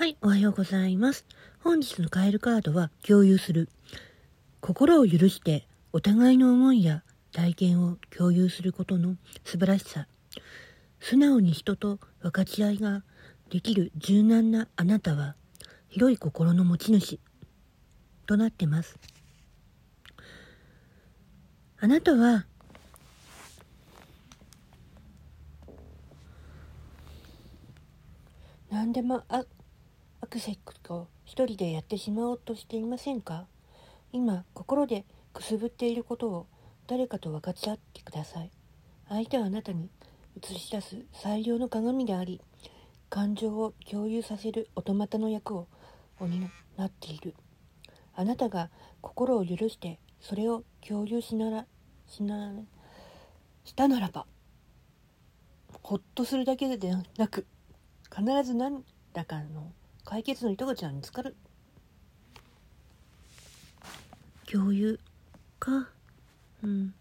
はい、おはようございます。本日のカエルカードは共有する。心を許してお互いの思いや体験を共有することの素晴らしさ。素直に人と分かち合いができる柔軟なあなたは広い心の持ち主となってます。あなたは何でもあクセクを一人でやってしまおうとしていませんか？今心でくすぶっていることを誰かと分かち合ってください。相手はあなたに映し出す最良の鏡であり感情を共有させるオトマタの役を担っている。あなたが心を許してそれを共有しならしなしたならばほっとするだけでなく必ず何らかの解決の糸口は見つかる。共有か。うん。